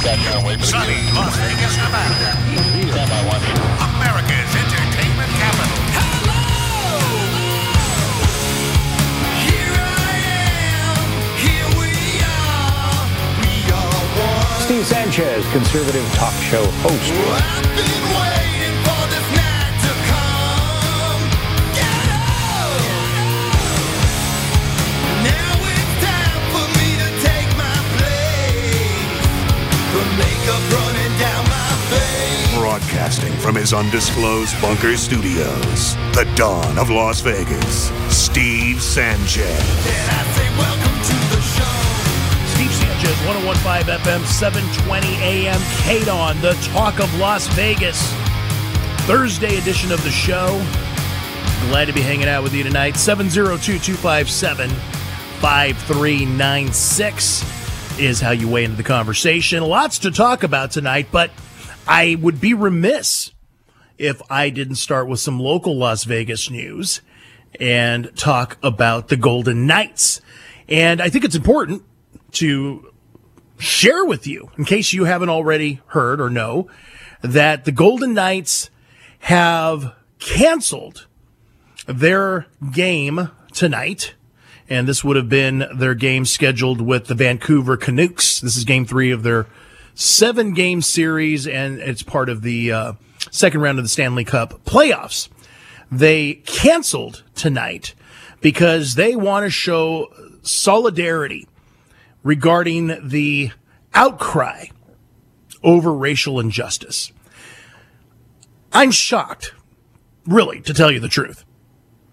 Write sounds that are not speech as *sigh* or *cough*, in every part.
Sunny Las Vegas, Nevada. America's entertainment capital. Hello! Hello! Here I am! Here we are! We are one! Steve Sanchez, conservative talk show host. Broadcasting from his undisclosed bunker studios, the dawn of Las Vegas, Steve Sanchez. Steve Sanchez, 1015 FM, 720 AM, KDON, the talk of Las Vegas. Thursday edition of the show. Glad to be hanging out with you tonight. 702 257 5396 is how you weigh into the conversation. Lots to talk about tonight, but I would be remiss if I didn't start with some local Las Vegas news and talk about the Golden Knights. And I think it's important to share with you, in case you haven't already heard or know, that the Golden Knights have canceled their game tonight. And this would have been their game scheduled with the Vancouver Canucks. This is game three of their seven game series, and it's part of the uh, second round of the Stanley Cup playoffs. They canceled tonight because they want to show solidarity regarding the outcry over racial injustice. I'm shocked, really, to tell you the truth,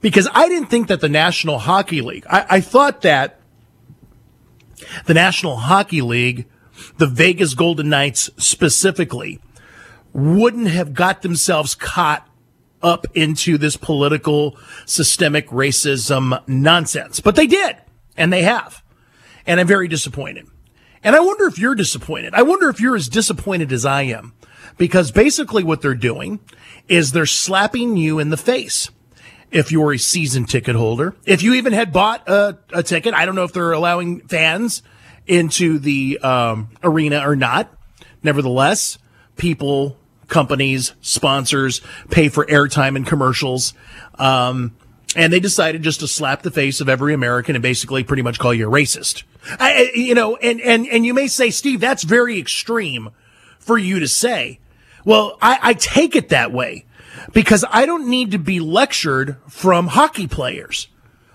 because I didn't think that the National Hockey League, I, I thought that the National Hockey League, the Vegas Golden Knights specifically, wouldn't have got themselves caught up into this political systemic racism nonsense. But they did, and they have. And I'm very disappointed. And I wonder if you're disappointed. I wonder if you're as disappointed as I am. Because basically what they're doing is they're slapping you in the face. If you're a season ticket holder, if you even had bought a, a ticket, I don't know if they're allowing fans into the um, arena or not. Nevertheless, people, companies, sponsors pay for airtime and commercials. Um, and they decided just to slap the face of every American and basically pretty much call you a racist. I, you know, and, and, and you may say, Steve, that's very extreme for you to say. Well, I, I take it that way because I don't need to be lectured from hockey players.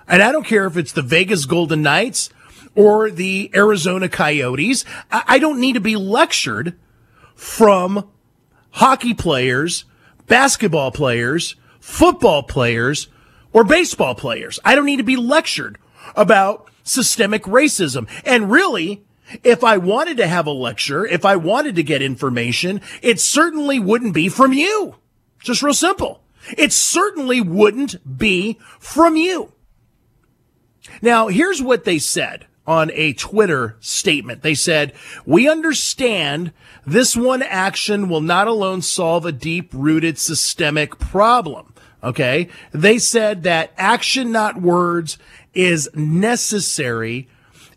And I don't care if it's the Vegas Golden Knights or the Arizona Coyotes. I, don't need to be lectured from hockey players, basketball players, football players, or baseball players. I don't need to be lectured about systemic racism. And really, if I wanted to have a lecture, if I wanted to get information, it certainly wouldn't be from you. Just real simple. It certainly wouldn't be from you. Now, here's what they said on a Twitter statement. They said, we understand this one action will not alone solve a deep rooted systemic problem. Okay. They said that action, not words, is necessary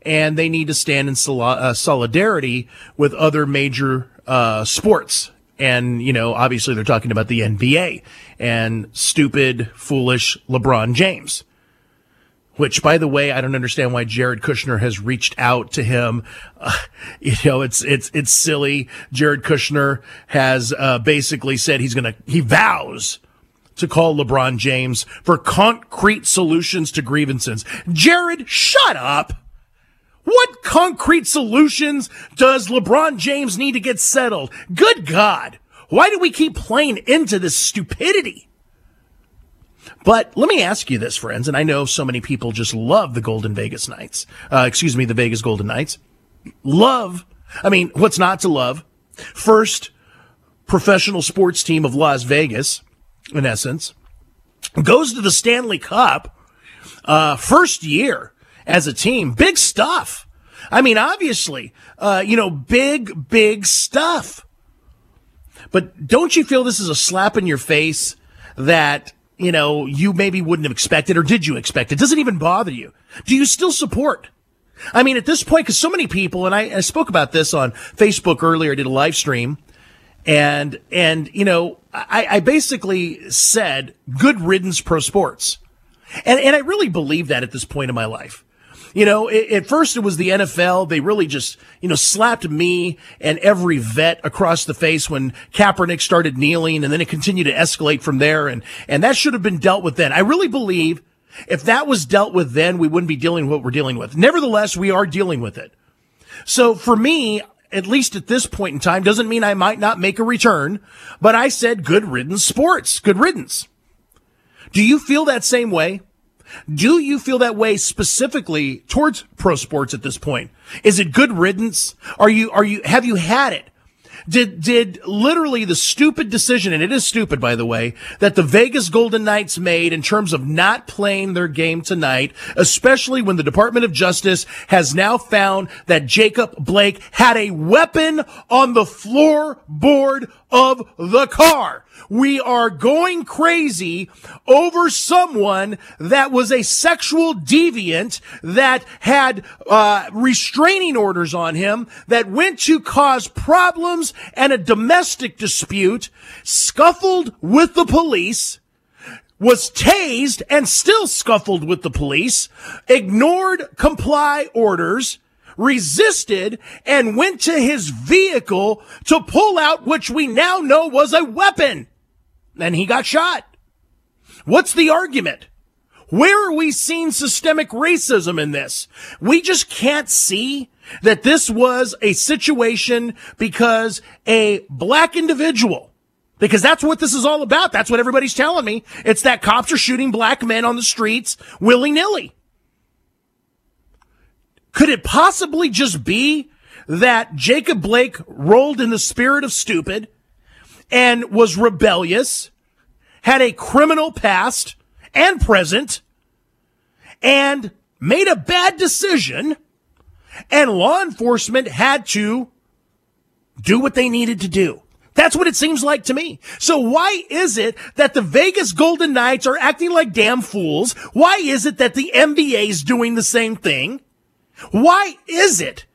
and they need to stand in sol- uh, solidarity with other major uh, sports. And, you know, obviously they're talking about the NBA and stupid, foolish LeBron James. Which, by the way, I don't understand why Jared Kushner has reached out to him. Uh, *laughs* you know, it's it's it's silly. Jared Kushner has uh, basically said he's gonna he vows to call LeBron James for concrete solutions to grievances. Jared, shut up. What concrete solutions does LeBron James need to get settled? Good God. Why do we keep playing into this stupidity? But let me ask you this, friends, and I know so many people just love the Golden Vegas Knights. Uh, excuse me, the Vegas Golden Knights. Love. I mean, what's not to love? First professional sports team of Las Vegas, in essence, goes to the Stanley Cup, uh, first year as a team. Big stuff. I mean, obviously, uh, you know, big, big stuff. But don't you feel this is a slap in your face that, you know, you maybe wouldn't have expected or did you expect it? Does it even bother you? Do you still support I mean, at this point, because so many people, and I, I spoke about this on Facebook earlier, I did a live stream, and and you know, I, I basically said good riddance pro sports, and and I really believe that at this point in my life. You know, it, at first it was the NFL. They really just, you know, slapped me and every vet across the face when Kaepernick started kneeling and then it continued to escalate from there. And, and that should have been dealt with then. I really believe if that was dealt with then, we wouldn't be dealing with what we're dealing with. Nevertheless, we are dealing with it. So for me, at least at this point in time, doesn't mean I might not make a return, but I said good riddance sports, good riddance. Do you feel that same way? Do you feel that way specifically towards pro sports at this point? Is it good riddance? Are you, are you, have you had it? Did, did literally the stupid decision, and it is stupid, by the way, that the Vegas Golden Knights made in terms of not playing their game tonight, especially when the Department of Justice has now found that Jacob Blake had a weapon on the floorboard of the car. We are going crazy over someone that was a sexual deviant that had uh, restraining orders on him that went to cause problems and a domestic dispute, scuffled with the police was tased and still scuffled with the police, ignored comply orders, resisted and went to his vehicle to pull out which we now know was a weapon. And he got shot. What's the argument? Where are we seeing systemic racism in this? We just can't see that this was a situation because a black individual because that's what this is all about. That's what everybody's telling me. It's that cops are shooting black men on the streets willy nilly. Could it possibly just be that Jacob Blake rolled in the spirit of stupid and was rebellious, had a criminal past and present, and made a bad decision, and law enforcement had to do what they needed to do? That's what it seems like to me. So why is it that the Vegas Golden Knights are acting like damn fools? Why is it that the NBA is doing the same thing? Why is it,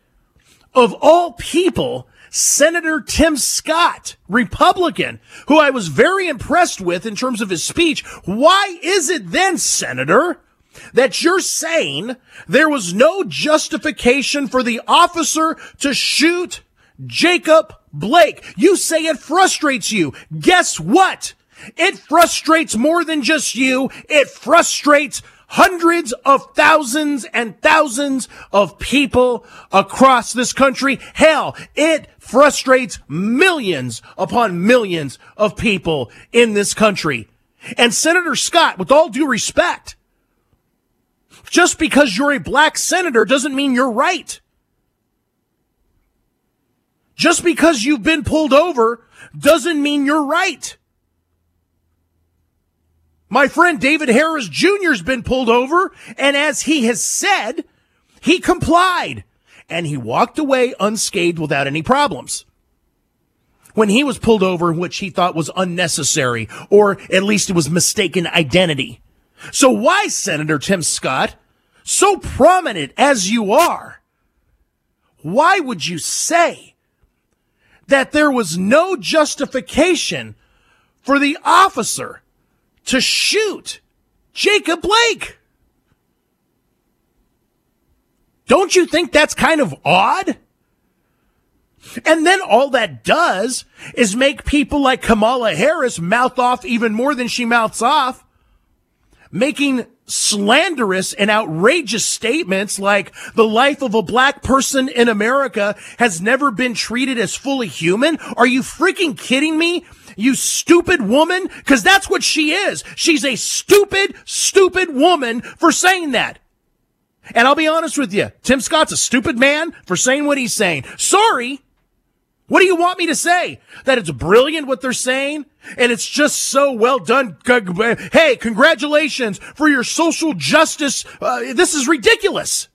of all people, Senator Tim Scott, Republican, who I was very impressed with in terms of his speech, why is it then, Senator, that you're saying there was no justification for the officer to shoot Jacob Blake? You say it frustrates you. Guess what? It frustrates more than just you. It frustrates hundreds of thousands and thousands of people across this country. Hell, it frustrates millions upon millions of people in this country. And Senator Scott, with all due respect, just because you're a black senator doesn't mean you're right. Just because you've been pulled over doesn't mean you're right. My friend David Harris Jr. has been pulled over, and as he has said, he complied and he walked away unscathed without any problems. When he was pulled over, which he thought was unnecessary, or at least it was mistaken identity. So why, Senator Tim Scott, so prominent as you are, why would you say that there was no justification for the officer to shoot Jacob Blake. Don't you think that's kind of odd? And then all that does is make people like Kamala Harris mouth off even more than she mouths off, making slanderous and outrageous statements like the life of a black person in America has never been treated as fully human. Are you freaking kidding me? You stupid woman? Cause that's what she is. She's a stupid, stupid woman for saying that. And I'll be honest with you, Tim Scott's a stupid man for saying what he's saying. Sorry. What do you want me to say? That it's brilliant what they're saying? And it's just so well done. Hey, congratulations for your social justice. Uh, this is ridiculous.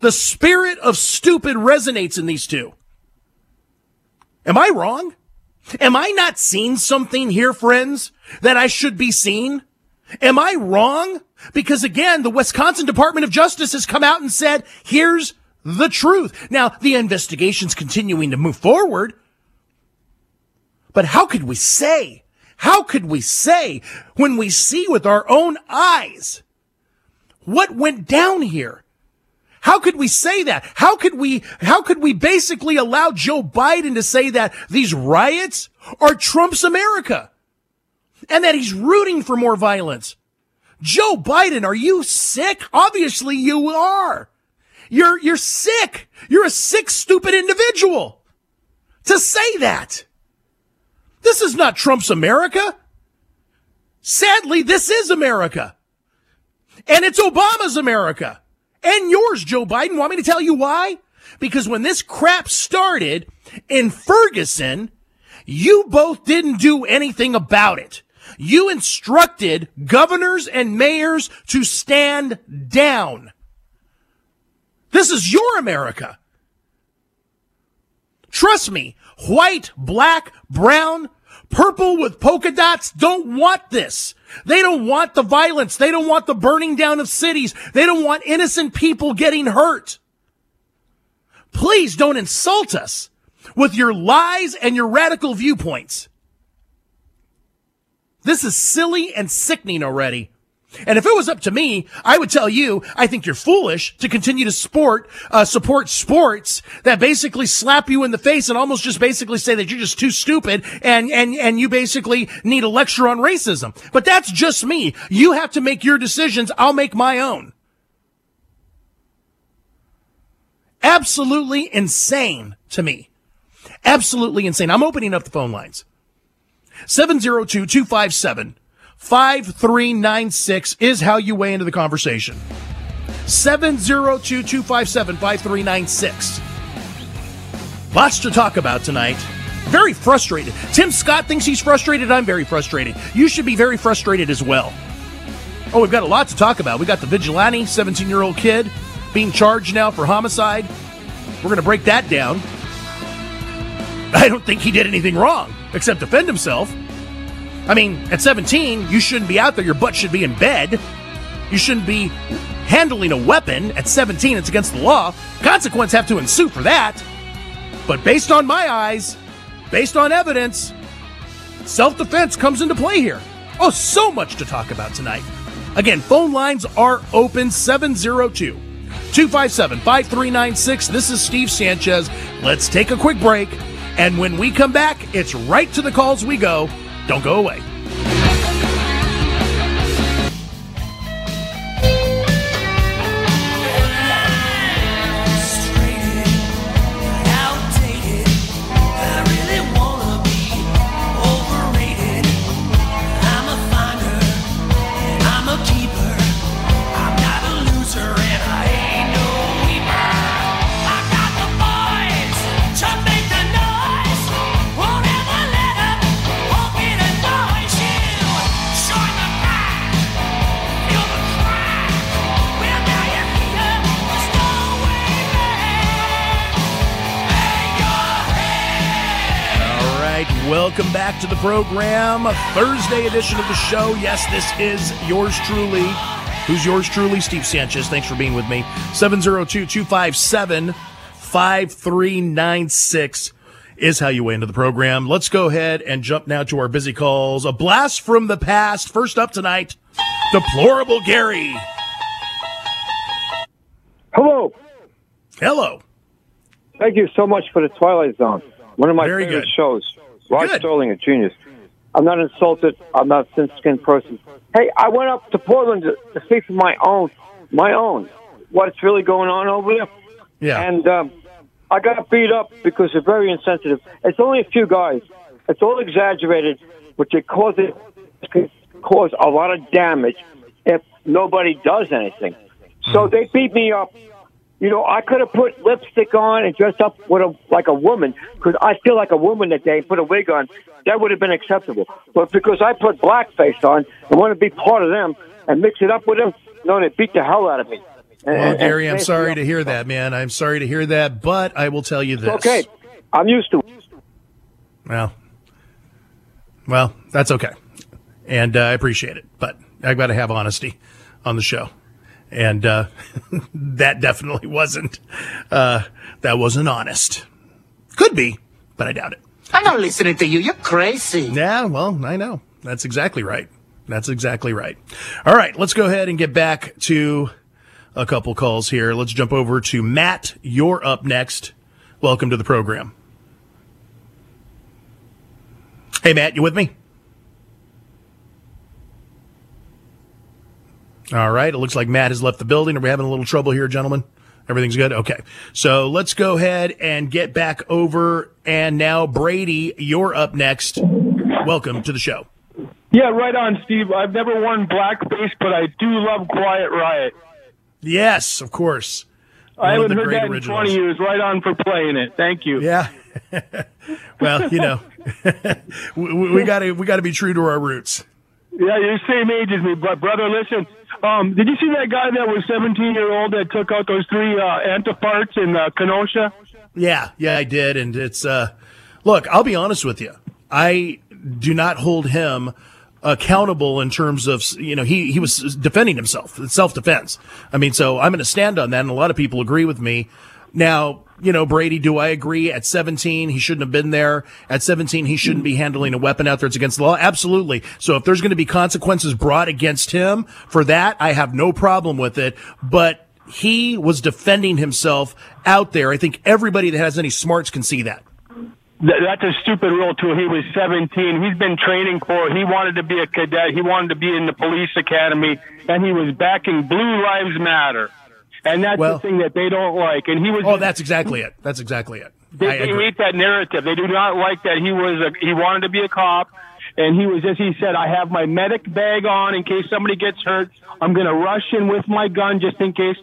The spirit of stupid resonates in these two. Am I wrong? Am I not seeing something here, friends, that I should be seeing? Am I wrong Because again, the Wisconsin Department of Justice has come out and said, here's the truth. Now, the investigation's continuing to move forward. But how could we say, how could we say when we see with our own eyes what went down here? How could we say that? How could we, how could we basically allow Joe Biden to say that these riots are Trump's America and that he's rooting for more violence? Joe Biden, are you sick? Obviously you are. You're, you're sick. You're a sick, stupid individual to say that. This is not Trump's America. Sadly, this is America. And it's Obama's America. And yours, Joe Biden. Want me to tell you why? Because when this crap started in Ferguson, you both didn't do anything about it. You instructed governors and mayors to stand down. This is your America. Trust me, white, black, brown, purple with polka dots don't want this. They don't want the violence. They don't want the burning down of cities. They don't want innocent people getting hurt. Please don't insult us with your lies and your radical viewpoints. This is silly and sickening already. And if it was up to me, I would tell you, I think you're foolish to continue to sport, uh, support sports that basically slap you in the face and almost just basically say that you're just too stupid and, and, and you basically need a lecture on racism. But that's just me. You have to make your decisions. I'll make my own. Absolutely insane to me. Absolutely insane. I'm opening up the phone lines. 702 257 5396 is how you weigh into the conversation. 702 257 5396. Lots to talk about tonight. Very frustrated. Tim Scott thinks he's frustrated. I'm very frustrated. You should be very frustrated as well. Oh, we've got a lot to talk about. We got the vigilante, 17 year old kid, being charged now for homicide. We're going to break that down. I don't think he did anything wrong except defend himself. I mean, at 17, you shouldn't be out there. Your butt should be in bed. You shouldn't be handling a weapon at 17. It's against the law. Consequence have to ensue for that. But based on my eyes, based on evidence, self defense comes into play here. Oh, so much to talk about tonight. Again, phone lines are open 702 257 5396. This is Steve Sanchez. Let's take a quick break. And when we come back, it's right to the calls we go. Don't go away. Program, Thursday edition of the show. Yes, this is yours truly. Who's yours truly? Steve Sanchez. Thanks for being with me. 702 257 5396 is how you weigh into the program. Let's go ahead and jump now to our busy calls. A blast from the past. First up tonight, Deplorable Gary. Hello. Hello. Thank you so much for the Twilight Zone. One of my Very favorite good. shows. Rod Good. Sterling, a genius. I'm not insulted. I'm not a thin-skinned person. Hey, I went up to Portland to, to see for my own, my own, what's really going on over there. Yeah. And um, I got beat up because they're very insensitive. It's only a few guys. It's all exaggerated, but it cause it can cause a lot of damage if nobody does anything. So they beat me up. You know, I could have put lipstick on and dressed up with a like a woman because I feel like a woman that day. and Put a wig on, that would have been acceptable. But because I put blackface on and want to be part of them and mix it up with them, no, they beat the hell out of me. And- Well, and- Gary, I'm sorry to hear that, man. I'm sorry to hear that, but I will tell you this. Okay, I'm used to it. Well, well, that's okay, and uh, I appreciate it. But I got to have honesty on the show. And uh, *laughs* that definitely wasn't uh, that wasn't honest. Could be, but I doubt it. I'm not listening to you. You're crazy. Yeah, well, I know. That's exactly right. That's exactly right. All right, let's go ahead and get back to a couple calls here. Let's jump over to Matt. You're up next. Welcome to the program. Hey, Matt, you with me? All right. It looks like Matt has left the building. Are we having a little trouble here, gentlemen? Everything's good? Okay. So let's go ahead and get back over. And now, Brady, you're up next. Welcome to the show. Yeah, right on, Steve. I've never worn blackface, but I do love Quiet Riot. Yes, of course. I haven't heard that in 20 years. Right on for playing it. Thank you. Yeah. *laughs* well, you know, *laughs* we, we got to we got to be true to our roots. Yeah, you're the same age as me, but brother, listen. Um, did you see that guy that was 17 year old that took out those three uh, antifarts in uh, Kenosha? Yeah, yeah, I did, and it's uh, look. I'll be honest with you. I do not hold him accountable in terms of you know he he was defending himself, self defense. I mean, so I'm going to stand on that, and a lot of people agree with me. Now, you know, Brady, do I agree? At 17, he shouldn't have been there. At 17, he shouldn't be handling a weapon out there. It's against the law. Absolutely. So if there's going to be consequences brought against him for that, I have no problem with it. But he was defending himself out there. I think everybody that has any smarts can see that. That's a stupid rule too. He was 17. He's been training for. He wanted to be a cadet. He wanted to be in the police academy, and he was backing Blue Lives Matter. And that's well, the thing that they don't like. And he was. Oh, that's exactly it. That's exactly it. They, they hate that narrative. They do not like that he was. A, he wanted to be a cop, and he was, as he said, I have my medic bag on in case somebody gets hurt. I'm going to rush in with my gun just in case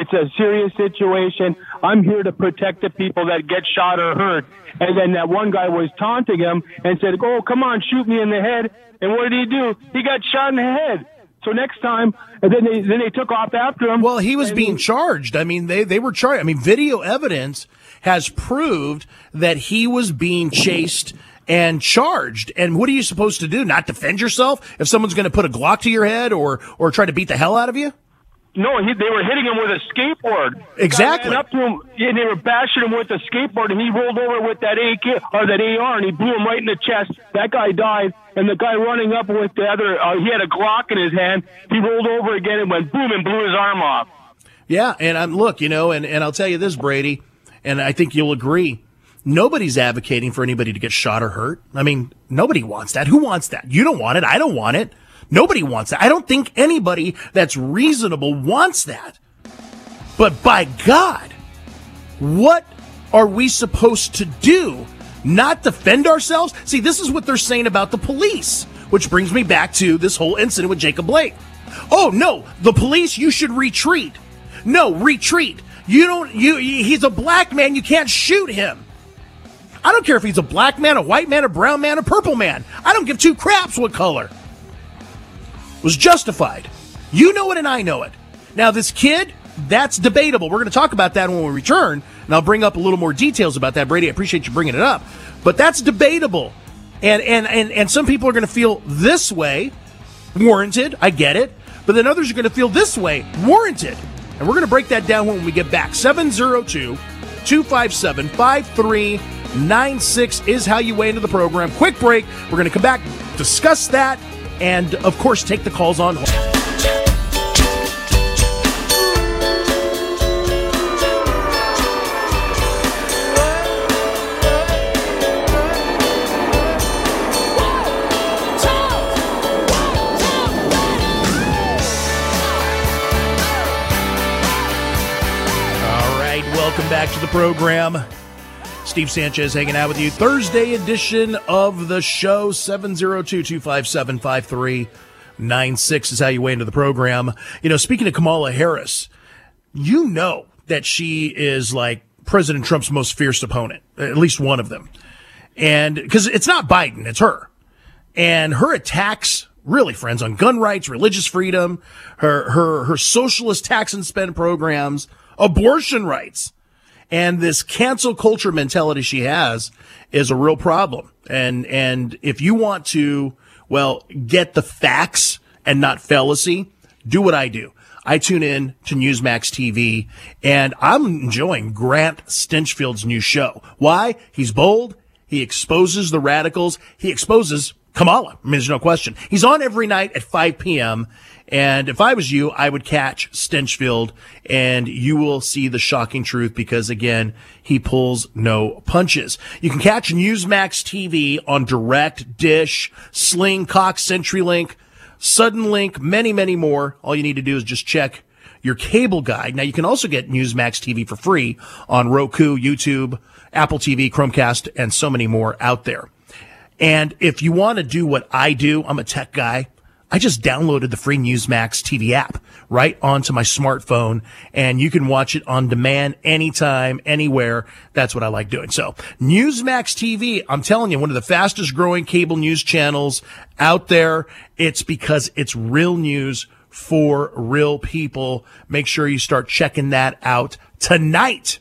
it's a serious situation. I'm here to protect the people that get shot or hurt. And then that one guy was taunting him and said, "Oh, come on, shoot me in the head." And what did he do? He got shot in the head. So next time, and then they then they took off after him. Well, he was being charged. I mean, they they were charged. I mean, video evidence has proved that he was being chased and charged. And what are you supposed to do? Not defend yourself if someone's going to put a Glock to your head or or try to beat the hell out of you? No, he, they were hitting him with a skateboard. Exactly. up to him, and they were bashing him with a skateboard, and he rolled over with that AK or that AR, and he blew him right in the chest. That guy died, and the guy running up with the other, uh, he had a Glock in his hand. He rolled over again and went boom and blew his arm off. Yeah, and I'm look, you know, and and I'll tell you this, Brady, and I think you'll agree. Nobody's advocating for anybody to get shot or hurt. I mean, nobody wants that. Who wants that? You don't want it. I don't want it. Nobody wants that. I don't think anybody that's reasonable wants that. But by God, what are we supposed to do? Not defend ourselves? See, this is what they're saying about the police, which brings me back to this whole incident with Jacob Blake. Oh no, the police, you should retreat. No, retreat. You don't, you, he's a black man, you can't shoot him. I don't care if he's a black man, a white man, a brown man, a purple man. I don't give two craps what color was justified. You know it and I know it. Now, this kid, that's debatable. We're going to talk about that when we return, and I'll bring up a little more details about that. Brady, I appreciate you bringing it up. But that's debatable. And, and, and, and some people are going to feel this way, warranted. I get it. But then others are going to feel this way, warranted. And we're going to break that down when we get back. 702 257 5396 is how you weigh into the program. Quick break. We're going to come back, discuss that and of course take the calls on. Welcome back to the program. Steve Sanchez hanging out with you. Thursday edition of the show, 702 257 5396 is how you weigh into the program. You know, speaking of Kamala Harris, you know that she is like President Trump's most fierce opponent, at least one of them. And because it's not Biden, it's her. And her attacks, really, friends, on gun rights, religious freedom, her, her, her socialist tax and spend programs, abortion rights and this cancel culture mentality she has is a real problem. And, and if you want to, well, get the facts and not fallacy, do what I do. I tune in to Newsmax TV and I'm enjoying Grant Stinchfield's new show. Why? He's bold. He exposes the radicals. He exposes Kamala. I mean, there's no question. He's on every night at 5 p.m. And if I was you, I would catch Stinchfield and you will see the shocking truth because again, he pulls no punches. You can catch Newsmax TV on Direct, Dish, Sling, Cox, CenturyLink, Suddenlink, many, many more. All you need to do is just check your cable guide. Now you can also get Newsmax TV for free on Roku, YouTube, Apple TV, Chromecast, and so many more out there. And if you want to do what I do, I'm a tech guy. I just downloaded the free Newsmax TV app right onto my smartphone and you can watch it on demand anytime, anywhere. That's what I like doing. So Newsmax TV, I'm telling you, one of the fastest growing cable news channels out there. It's because it's real news for real people. Make sure you start checking that out tonight.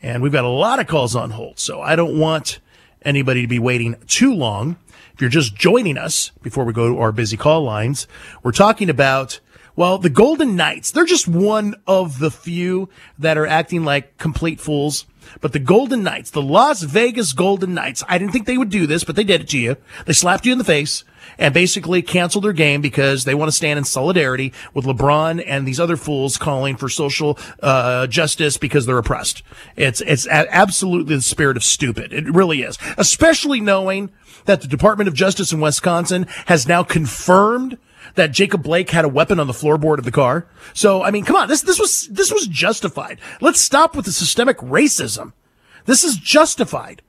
And we've got a lot of calls on hold. So I don't want anybody to be waiting too long. If you're just joining us before we go to our busy call lines, we're talking about, well, the Golden Knights. They're just one of the few that are acting like complete fools. But the Golden Knights, the Las Vegas Golden Knights, I didn't think they would do this, but they did it to you. They slapped you in the face and basically canceled their game because they want to stand in solidarity with LeBron and these other fools calling for social uh, justice because they're oppressed. It's it's absolutely the spirit of stupid. It really is, especially knowing that the Department of Justice in Wisconsin has now confirmed that Jacob Blake had a weapon on the floorboard of the car. So, I mean, come on, this, this was, this was justified. Let's stop with the systemic racism. This is justified.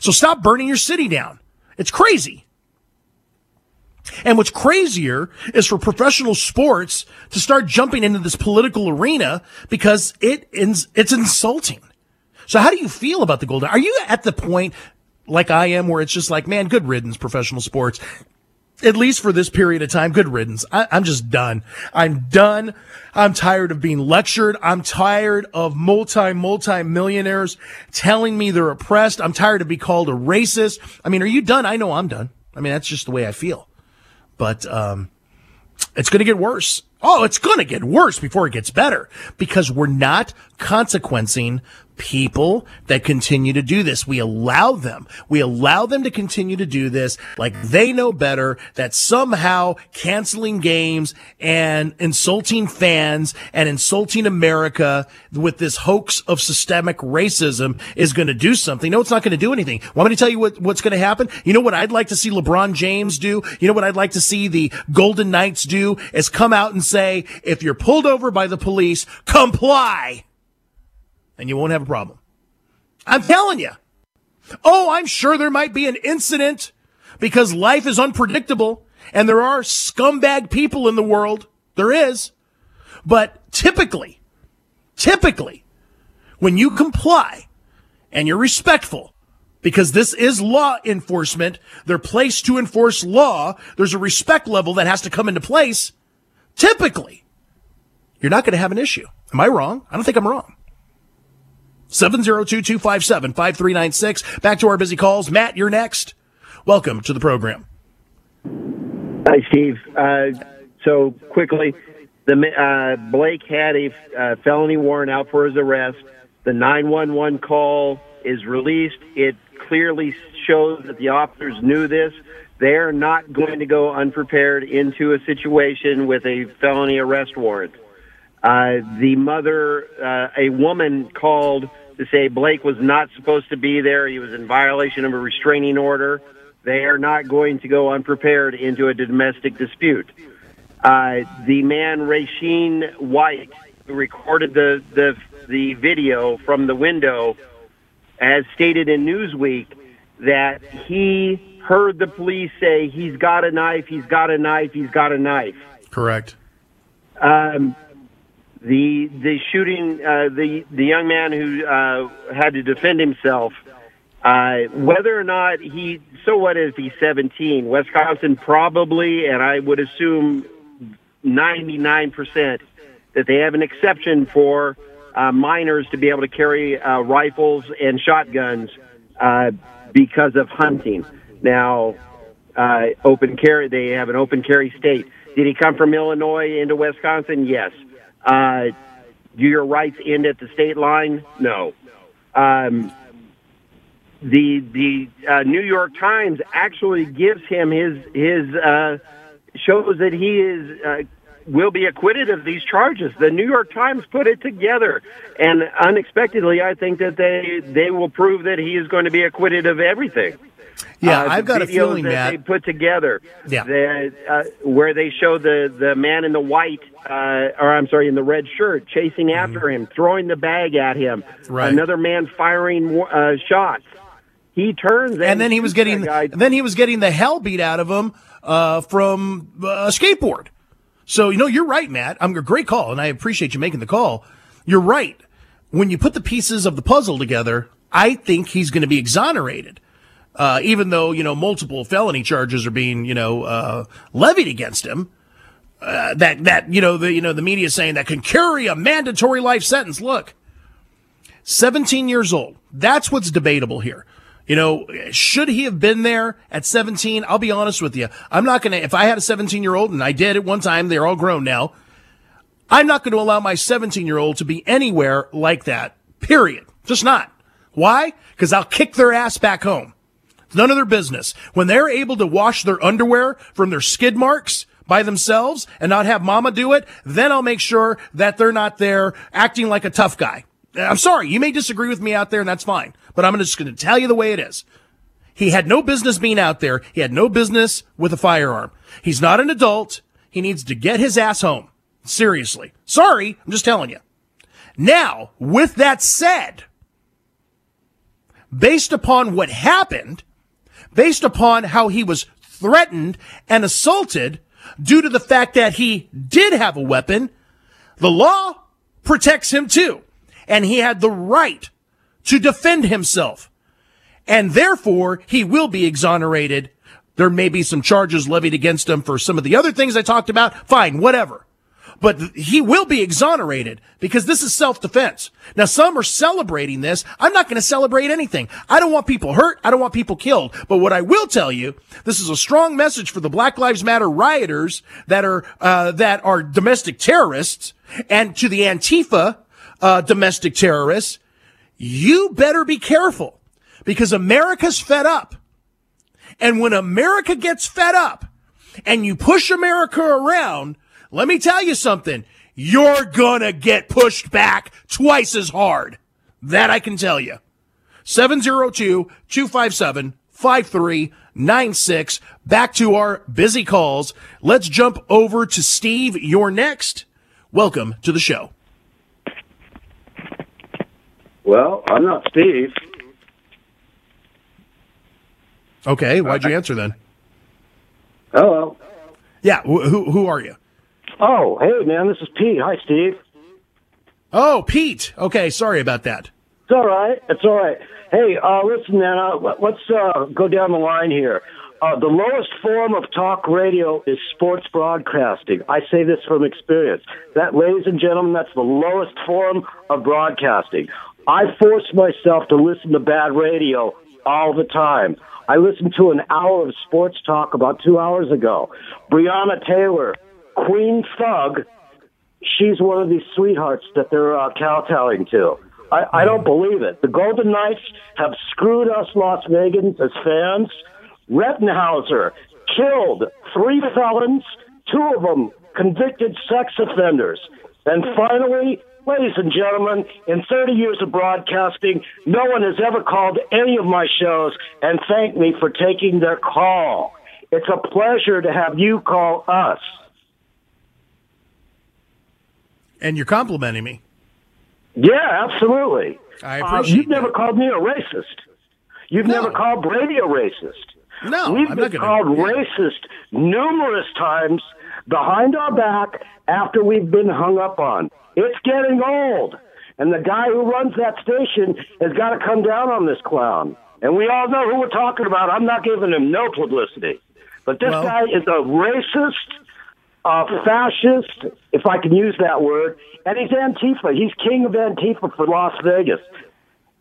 So stop burning your city down. It's crazy. And what's crazier is for professional sports to start jumping into this political arena because it it's insulting. So how do you feel about the Golden? Are you at the point like I am, where it's just like, man, good riddance, professional sports. At least for this period of time, good riddance. I, am just done. I'm done. I'm tired of being lectured. I'm tired of multi, multi millionaires telling me they're oppressed. I'm tired of being called a racist. I mean, are you done? I know I'm done. I mean, that's just the way I feel. But, um, it's going to get worse. Oh, it's going to get worse before it gets better because we're not consequencing people that continue to do this. We allow them. We allow them to continue to do this like they know better that somehow canceling games and insulting fans and insulting America with this hoax of systemic racism is going to do something. No, it's not going to do anything. Want me to tell you what, what's going to happen? You know what I'd like to see LeBron James do? You know what I'd like to see the Golden Knights do is come out and say, if you're pulled over by the police, comply and you won't have a problem. I'm telling you. Oh, I'm sure there might be an incident because life is unpredictable and there are scumbag people in the world. There is. But typically, typically, when you comply and you're respectful, because this is law enforcement, they're placed to enforce law, there's a respect level that has to come into place. Typically, you're not going to have an issue. Am I wrong? I don't think I'm wrong. 702-257-5396. Back to our busy calls. Matt, you're next. Welcome to the program. Hi, Steve. Uh, so quickly, the uh, Blake had a uh, felony warrant out for his arrest. The 911 call is released. It clearly shows that the officers knew this. They're not going to go unprepared into a situation with a felony arrest warrant. Uh, the mother, uh, a woman called to say Blake was not supposed to be there. He was in violation of a restraining order. They are not going to go unprepared into a domestic dispute. Uh, the man, Rasheen White, who recorded the, the, the video from the window, has stated in Newsweek that he heard the police say, he's got a knife, he's got a knife, he's got a knife. Correct. Um, the the shooting uh, the the young man who uh, had to defend himself. Uh, whether or not he, so what is he 17? Wisconsin probably, and I would assume 99% that they have an exception for uh, minors to be able to carry uh, rifles and shotguns uh, because of hunting. Now, uh, open carry, they have an open carry state. Did he come from Illinois into Wisconsin? Yes. Uh, do your rights end at the state line? No. Um, the the uh, New York Times actually gives him his his uh, shows that he is uh, will be acquitted of these charges. The New York Times put it together, and unexpectedly, I think that they they will prove that he is going to be acquitted of everything. Yeah, Uh, I've got a feeling that that they put together. Yeah. the, uh, where they show the the man in the white, uh, or I'm sorry, in the red shirt, chasing after him, throwing the bag at him. Mm-hmm. Right. Another man firing uh, shots. He turns, and, and then he was getting then he was getting the hell beat out of him uh, from uh, a skateboard. So you know you're right, Matt. I'm a great call, and I appreciate you making the call. You're right. When you put the pieces of the puzzle together, I think he's going to be exonerated. Uh, even though you know multiple felony charges are being you know uh, levied against him, uh, that that you know the you know the media is saying that can carry a mandatory life sentence. Look, 17 years old. That's what's debatable here. You know, should he have been there at 17? I'll be honest with you. I'm not going to, if I had a 17 year old and I did at one time, they're all grown now. I'm not going to allow my 17 year old to be anywhere like that. Period. Just not. Why? Because I'll kick their ass back home. It's none of their business. When they're able to wash their underwear from their skid marks by themselves and not have mama do it, then I'll make sure that they're not there acting like a tough guy. Uh, I'm sorry, you may disagree with me out there and that's fine, but I'm just going to tell you the way it is. He had no business being out there. He had no business with a firearm. He's not an adult. He needs to get his ass home. Seriously. Sorry, I'm just telling you. Now, with that said, based upon what happened, based upon how he was threatened and assaulted due to the fact that he did have a weapon, the law protects him too. And he had the right to defend himself. And therefore, he will be exonerated. There may be some charges levied against him for some of the other things I talked about. Fine, whatever. But he will be exonerated because this is self-defense. Now, some are celebrating this. I'm not going to celebrate anything. I don't want people hurt. I don't want people killed. But what I will tell you, this is a strong message for the Black Lives Matter rioters that are, uh, that are domestic terrorists and to the Antifa, uh, domestic terrorists. You better be careful because America's fed up. And when America gets fed up and you push America around, let me tell you something. You're gonna get pushed back twice as hard. That I can tell you. 702-257-5396. Back to our busy calls. Let's jump over to Steve. You're next. Welcome to the show. Well, I'm not Steve. Okay. Why'd you uh, answer then? Hello. Yeah. Who, who are you? Oh, hey, man, this is Pete. Hi, Steve. Oh, Pete. Okay. Sorry about that. It's all right. It's all right. Hey, uh, listen, man, uh, let- let's uh, go down the line here. Uh, the lowest form of talk radio is sports broadcasting. I say this from experience. That, ladies and gentlemen, that's the lowest form of broadcasting. I force myself to listen to bad radio all the time. I listened to an hour of sports talk about two hours ago. Breonna Taylor, Queen Thug, she's one of these sweethearts that they're uh, kowtowing to. I, I don't believe it. The Golden Knights have screwed us Las Vegans as fans. Rettenhauser killed three felons, two of them convicted sex offenders. And finally, ladies and gentlemen, in 30 years of broadcasting, no one has ever called any of my shows and thanked me for taking their call. It's a pleasure to have you call us. And you're complimenting me. Yeah, absolutely. I Uh, appreciate you've never called me a racist. You've No. never called Brady a racist. No, We've I'm been gonna- called yeah. racist numerous times behind our back after we've been hung up on. It's getting old. And the guy who runs that station has got to come down on this clown. And we all know who we're talking about. I'm not giving him no publicity. But this Well- guy is a racist, a fascist, if I can use that word, and he's Antifa. He's king of Antifa for Las Vegas.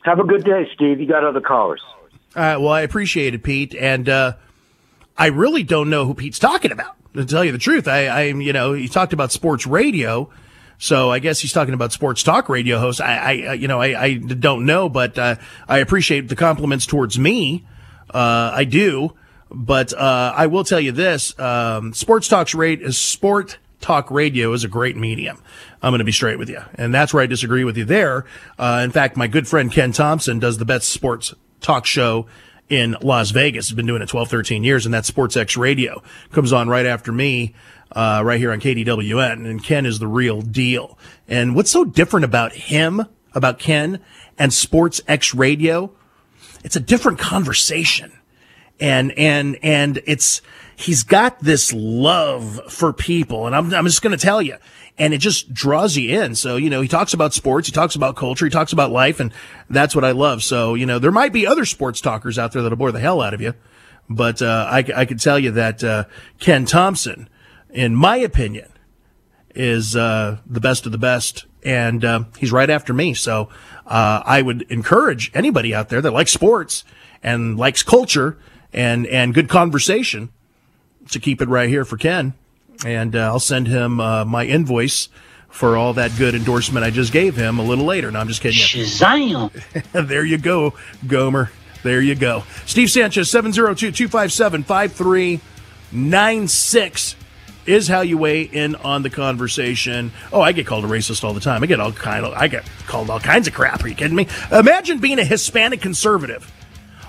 Have a good day, Steve. You got other callers. All right. Well, I appreciate it, Pete. And uh, I really don't know who Pete's talking about. To tell you the truth, I, I, you know, he talked about sports radio. So I guess he's talking about sports talk radio host. I, I you know, I, I don't know, but uh, I appreciate the compliments towards me. Uh, I do, but uh, I will tell you this: um, sports talks rate is sport talk radio is a great medium. I'm going to be straight with you, and that's where I disagree with you there. Uh, in fact, my good friend Ken Thompson does the best sports talk show in Las Vegas. He's been doing it 12, 13 years, and that's Sports X Radio. Comes on right after me, uh, right here on KDWN. And Ken is the real deal. And what's so different about him, about Ken, and Sports X Radio? It's a different conversation. And, and, and it's, he's got this love for people. And I'm, I'm just going to tell you, and it just draws you in. So, you know, he talks about sports, he talks about culture, he talks about life, and that's what I love. So, you know, there might be other sports talkers out there that'll bore the hell out of you, but, uh, I, I can tell you that, uh, Ken Thompson, in my opinion, is, uh, the best of the best. And, uh, he's right after me. So, uh, I would encourage anybody out there that likes sports and likes culture and, and good conversation to keep it right here for Ken and uh, I'll send him uh, my invoice for all that good endorsement I just gave him a little later. No, I'm just kidding. Shazam! *laughs* there you go, Gomer. There you go. Steve Sanchez, 702 257 5396 is how you weigh in on the conversation. Oh, I get called a racist all the time. I get all kind of I get called all kinds of crap. Are you kidding me? Imagine being a Hispanic conservative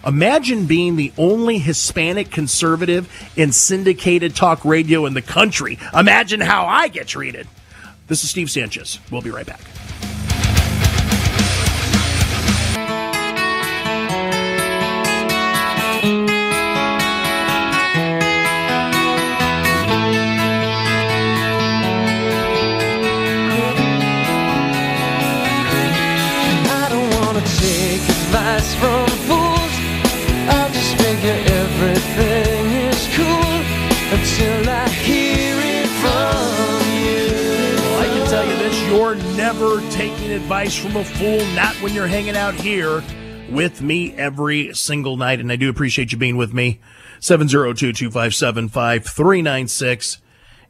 Imagine being the only Hispanic conservative in syndicated talk radio in the country. Imagine how I get treated. This is Steve Sanchez. We'll be right back. Never taking advice from a fool, not when you're hanging out here with me every single night. And I do appreciate you being with me. 702 257 5396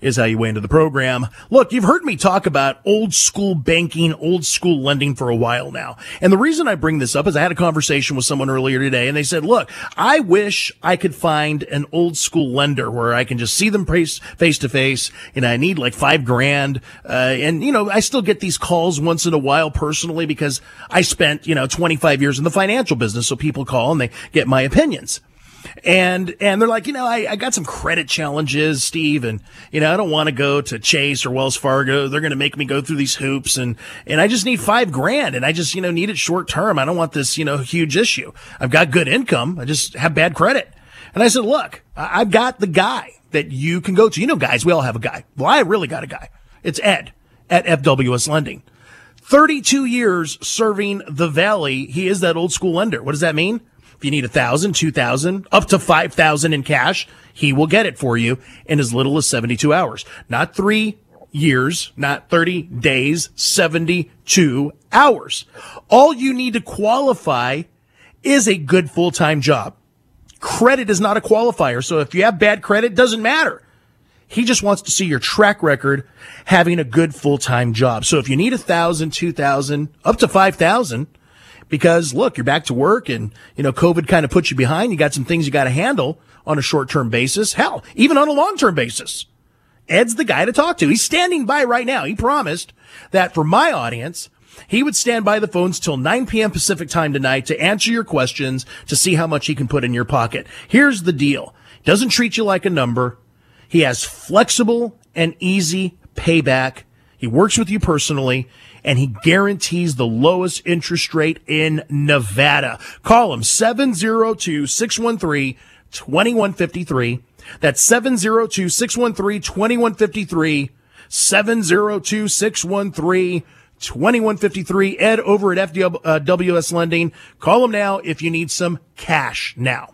is how you weigh into the program. Look, you've heard me talk about old school banking, old school lending for a while now. And the reason I bring this up is I had a conversation with someone earlier today and they said, look, I wish I could find an old school lender where I can just see them face, to face and I need like five grand. Uh, and you know, I still get these calls once in a while personally because I spent, you know, 25 years in the financial business. So people call and they get my opinions and and they're like, you know, I, I got some credit challenges, Steve, and you know, I don't want to go to Chase or Wells Fargo. They're going to make me go through these hoops, and and I just need five grand, and I just you know need it short term. I don't want this you know huge issue. I've got good income. I just have bad credit. And I said, look, I've got the guy that you can go to. You know, guys, we all have a guy. Well, I really got a guy. It's Ed at FWS Lending. 32 years serving the Valley. He is that old school lender. What does that mean? If you need a thousand, two thousand, up to five thousand in cash, he will get it for you in as little as 72 hours. Not three years, not 30 days, 72 hours. All you need to qualify is a good full-time job. Credit is not a qualifier. So if you have bad credit, doesn't matter. He just wants to see your track record having a good full-time job. So if you need a thousand, two thousand, up to five thousand, because look, you're back to work and, you know, COVID kind of puts you behind. You got some things you got to handle on a short term basis. Hell, even on a long term basis. Ed's the guy to talk to. He's standing by right now. He promised that for my audience, he would stand by the phones till 9 p.m. Pacific time tonight to answer your questions to see how much he can put in your pocket. Here's the deal. Doesn't treat you like a number. He has flexible and easy payback. He works with you personally and he guarantees the lowest interest rate in Nevada. Call him 702-613-2153. That's 702-613-2153. 702-613-2153. Ed over at FWS uh, Lending. Call him now if you need some cash now.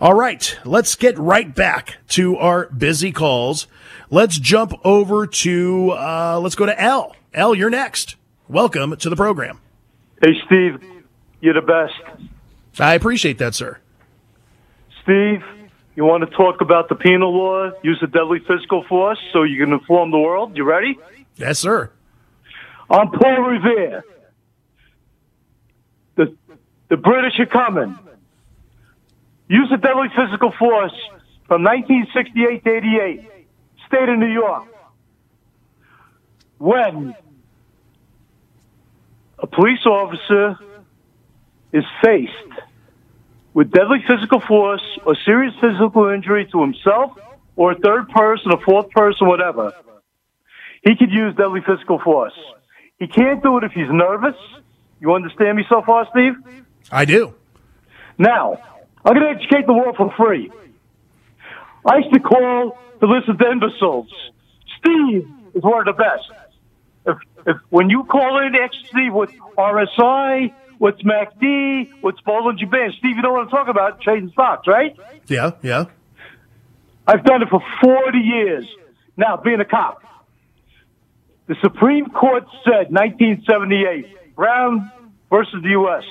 All right, let's get right back to our busy calls. Let's jump over to, uh, let's go to Al. Al, you're next. Welcome to the program. Hey, Steve, you're the best. I appreciate that, sir. Steve, You want to talk about the penal law, use of deadly physical force so you can inform the world? You ready? Yes, sir. I'm Paul Revere. The, the British are coming. Use of deadly physical force from 1968 to 88. State of New York. When a police officer is faced with deadly physical force or serious physical injury to himself or a third person, a fourth person, whatever, he could use deadly physical force. He can't do it if he's nervous. You understand me so far, Steve? I do. Now, I'm going to educate the world for free. I used to call the list of imbeciles. Steve is one of the best. If, if when you call in ecstasy with RSI, with MACD, with Bollinger Band, Steve, you know what I'm talking about? Trading stocks, right? Yeah, yeah. I've done it for 40 years. Now, being a cop, the Supreme Court said 1978, Brown versus the U.S.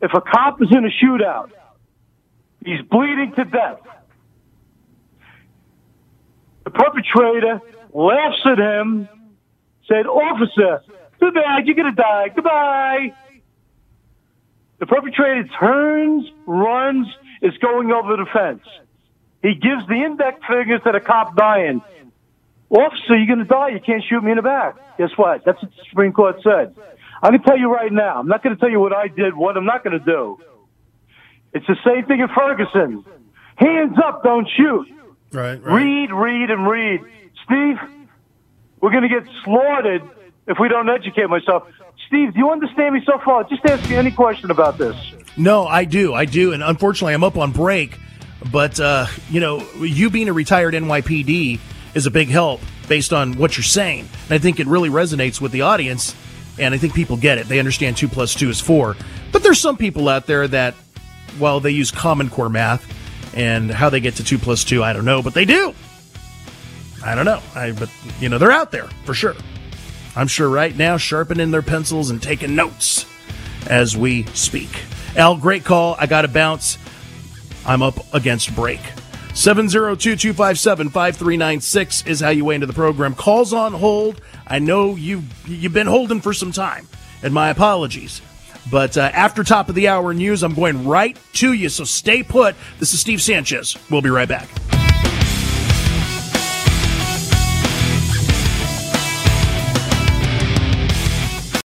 If a cop is in a shootout, he's bleeding to death. The perpetrator laughs at him, said, Officer, too bad, you're going to die. Goodbye. The perpetrator turns, runs, is going over the fence. He gives the index fingers to the cop dying. Officer, you're going to die. You can't shoot me in the back. Guess what? That's what the Supreme Court said. I can tell you right now. I'm not going to tell you what I did, what I'm not going to do. It's the same thing in Ferguson. Hands up, don't shoot. Right, right. Read, read, and read. Steve, we're going to get slaughtered if we don't educate myself. Steve, do you understand me so far? Just ask me any question about this. No, I do. I do. And unfortunately, I'm up on break. But, uh, you know, you being a retired NYPD is a big help based on what you're saying. And I think it really resonates with the audience. And I think people get it. They understand two plus two is four. But there's some people out there that, well, they use Common Core math and how they get to two plus two, I don't know, but they do. I don't know. I, but, you know, they're out there for sure. I'm sure right now sharpening their pencils and taking notes as we speak. Al, great call. I got to bounce. I'm up against break. 702-257-5396 is how you weigh into the program. Calls on hold. I know you've, you've been holding for some time, and my apologies. But uh, after top of the hour news, I'm going right to you, so stay put. This is Steve Sanchez. We'll be right back.